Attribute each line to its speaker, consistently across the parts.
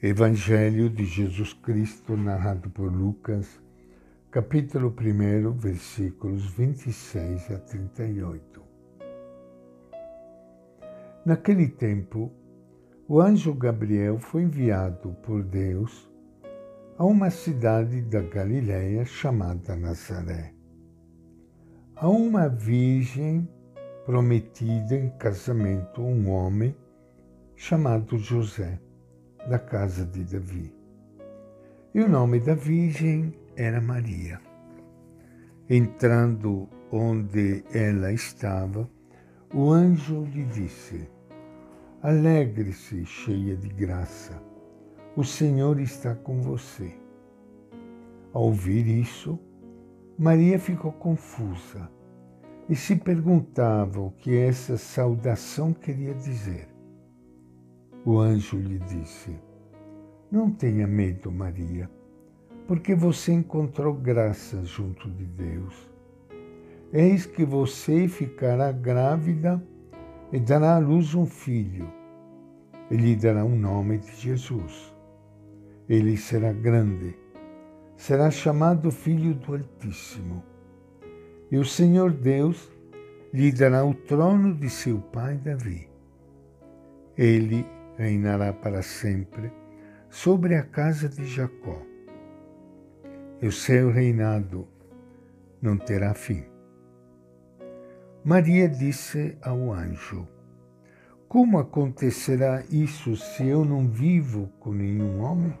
Speaker 1: Evangelho de Jesus Cristo, narrado por Lucas, capítulo 1, versículos 26 a 38. Naquele tempo, o anjo Gabriel foi enviado por Deus a uma cidade da Galiléia chamada Nazaré, a uma virgem prometida em casamento a um homem chamado José da casa de Davi. E o nome da Virgem era Maria. Entrando onde ela estava, o anjo lhe disse: Alegre-se, cheia de graça, o Senhor está com você. Ao ouvir isso, Maria ficou confusa e se perguntava o que essa saudação queria dizer. O anjo lhe disse: Não tenha medo, Maria, porque você encontrou graça junto de Deus. Eis que você ficará grávida e dará à luz um filho. E lhe dará o um nome de Jesus. Ele será grande, será chamado Filho do Altíssimo. E o Senhor Deus lhe dará o trono de seu pai Davi. Ele reinará para sempre sobre a casa de Jacó. E o seu reinado não terá fim. Maria disse ao anjo: Como acontecerá isso se eu não vivo com nenhum homem?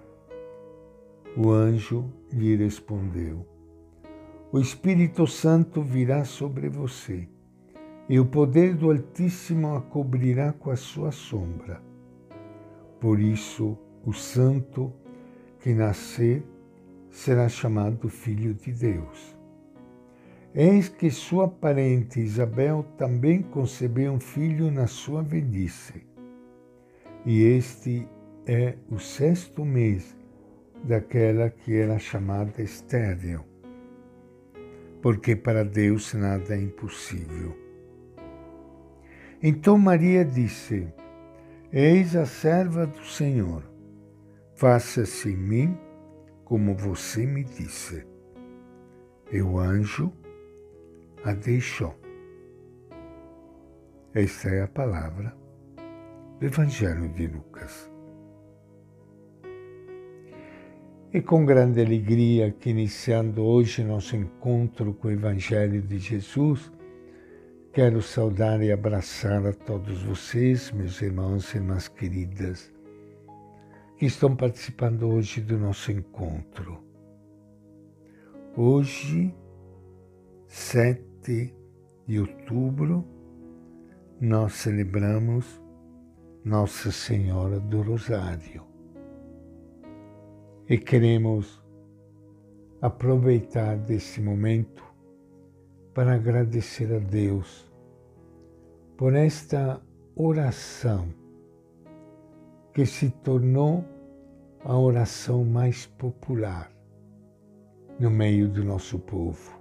Speaker 1: O anjo lhe respondeu: O Espírito Santo virá sobre você, e o poder do Altíssimo a cobrirá com a sua sombra. Por isso, o santo que nascer será chamado Filho de Deus. Eis que sua parente Isabel também concebeu um filho na sua velhice. E este é o sexto mês daquela que era chamada estéril, porque para Deus nada é impossível. Então Maria disse: Eis a serva do Senhor, faça-se em mim como você me disse. E o anjo a deixou. Esta é a palavra do Evangelho de Lucas. E com grande alegria que iniciando hoje nosso encontro com o Evangelho de Jesus, Quero saudar e abraçar a todos vocês, meus irmãos e irmãs queridas, que estão participando hoje do nosso encontro. Hoje, 7 de outubro, nós celebramos Nossa Senhora do Rosário e queremos aproveitar desse momento para agradecer a Deus por esta oração que se tornou a oração mais popular no meio do nosso povo,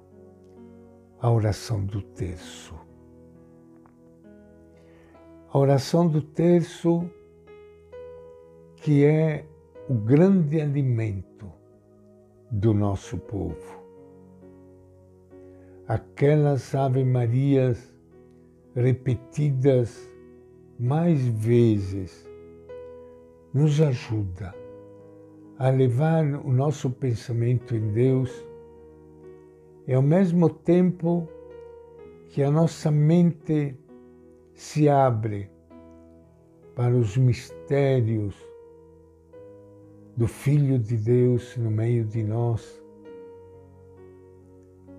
Speaker 1: a oração do terço. A oração do terço, que é o grande alimento do nosso povo. Aquelas Ave-Marias repetidas mais vezes, nos ajuda a levar o nosso pensamento em Deus. E ao mesmo tempo que a nossa mente se abre para os mistérios do Filho de Deus no meio de nós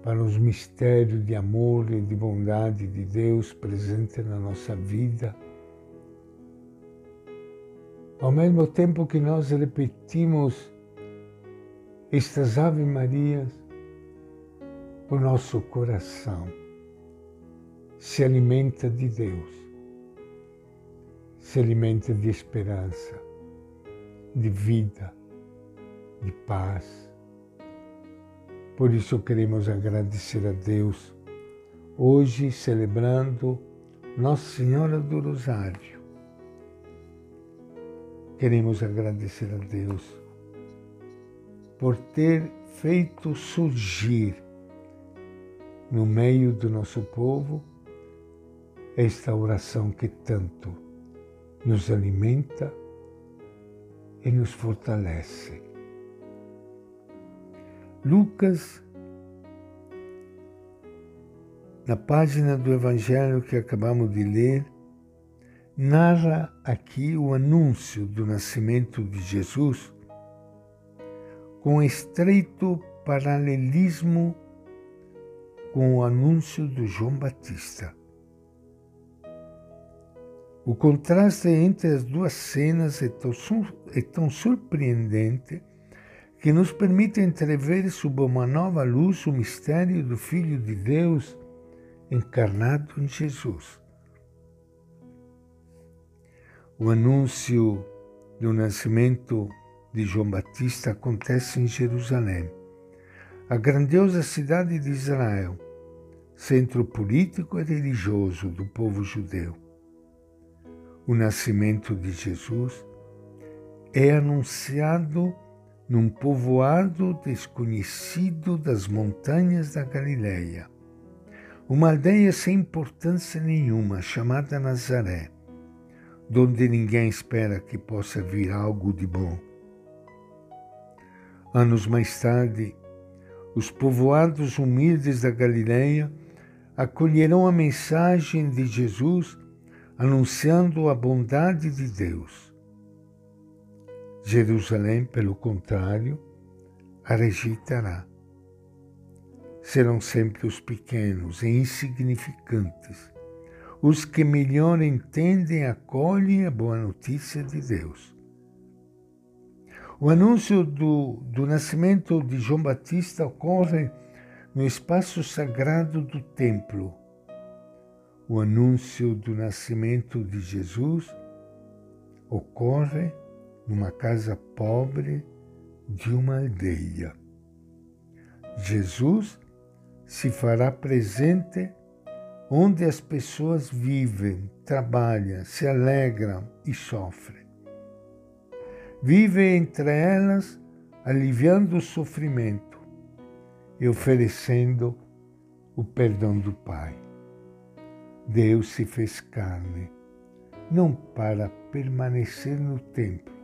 Speaker 1: para os mistérios de amor e de bondade de Deus presente na nossa vida. Ao mesmo tempo que nós repetimos estas Ave Marias, o nosso coração se alimenta de Deus, se alimenta de esperança, de vida, de paz por isso queremos agradecer a Deus, hoje celebrando Nossa Senhora do Rosário. queremos agradecer a Deus por ter feito surgir no meio do nosso povo esta oração que tanto nos alimenta e nos fortalece. Lucas, na página do Evangelho que acabamos de ler, narra aqui o anúncio do nascimento de Jesus com estreito paralelismo com o anúncio do João Batista. O contraste entre as duas cenas é tão, é tão surpreendente que nos permite entrever sob uma nova luz o mistério do Filho de Deus encarnado em Jesus. O anúncio do nascimento de João Batista acontece em Jerusalém, a grandiosa cidade de Israel, centro político e religioso do povo judeu. O nascimento de Jesus é anunciado num povoado desconhecido das montanhas da Galileia, uma aldeia sem importância nenhuma chamada Nazaré, donde ninguém espera que possa vir algo de bom. Anos mais tarde, os povoados humildes da Galileia acolherão a mensagem de Jesus anunciando a bondade de Deus Jerusalém, pelo contrário, a rejeitará. Serão sempre os pequenos e insignificantes, os que melhor entendem e acolhem a boa notícia de Deus. O anúncio do, do nascimento de João Batista ocorre no espaço sagrado do templo. O anúncio do nascimento de Jesus ocorre numa casa pobre de uma aldeia. Jesus se fará presente onde as pessoas vivem, trabalham, se alegram e sofrem. Vive entre elas, aliviando o sofrimento e oferecendo o perdão do Pai. Deus se fez carne, não para permanecer no templo,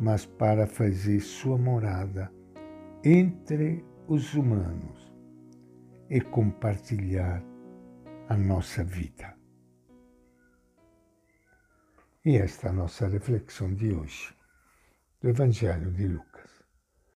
Speaker 1: mas para fazer sua morada entre os humanos e compartilhar a nossa vida. E esta é a nossa reflexão de hoje, do Evangelho de Lucas.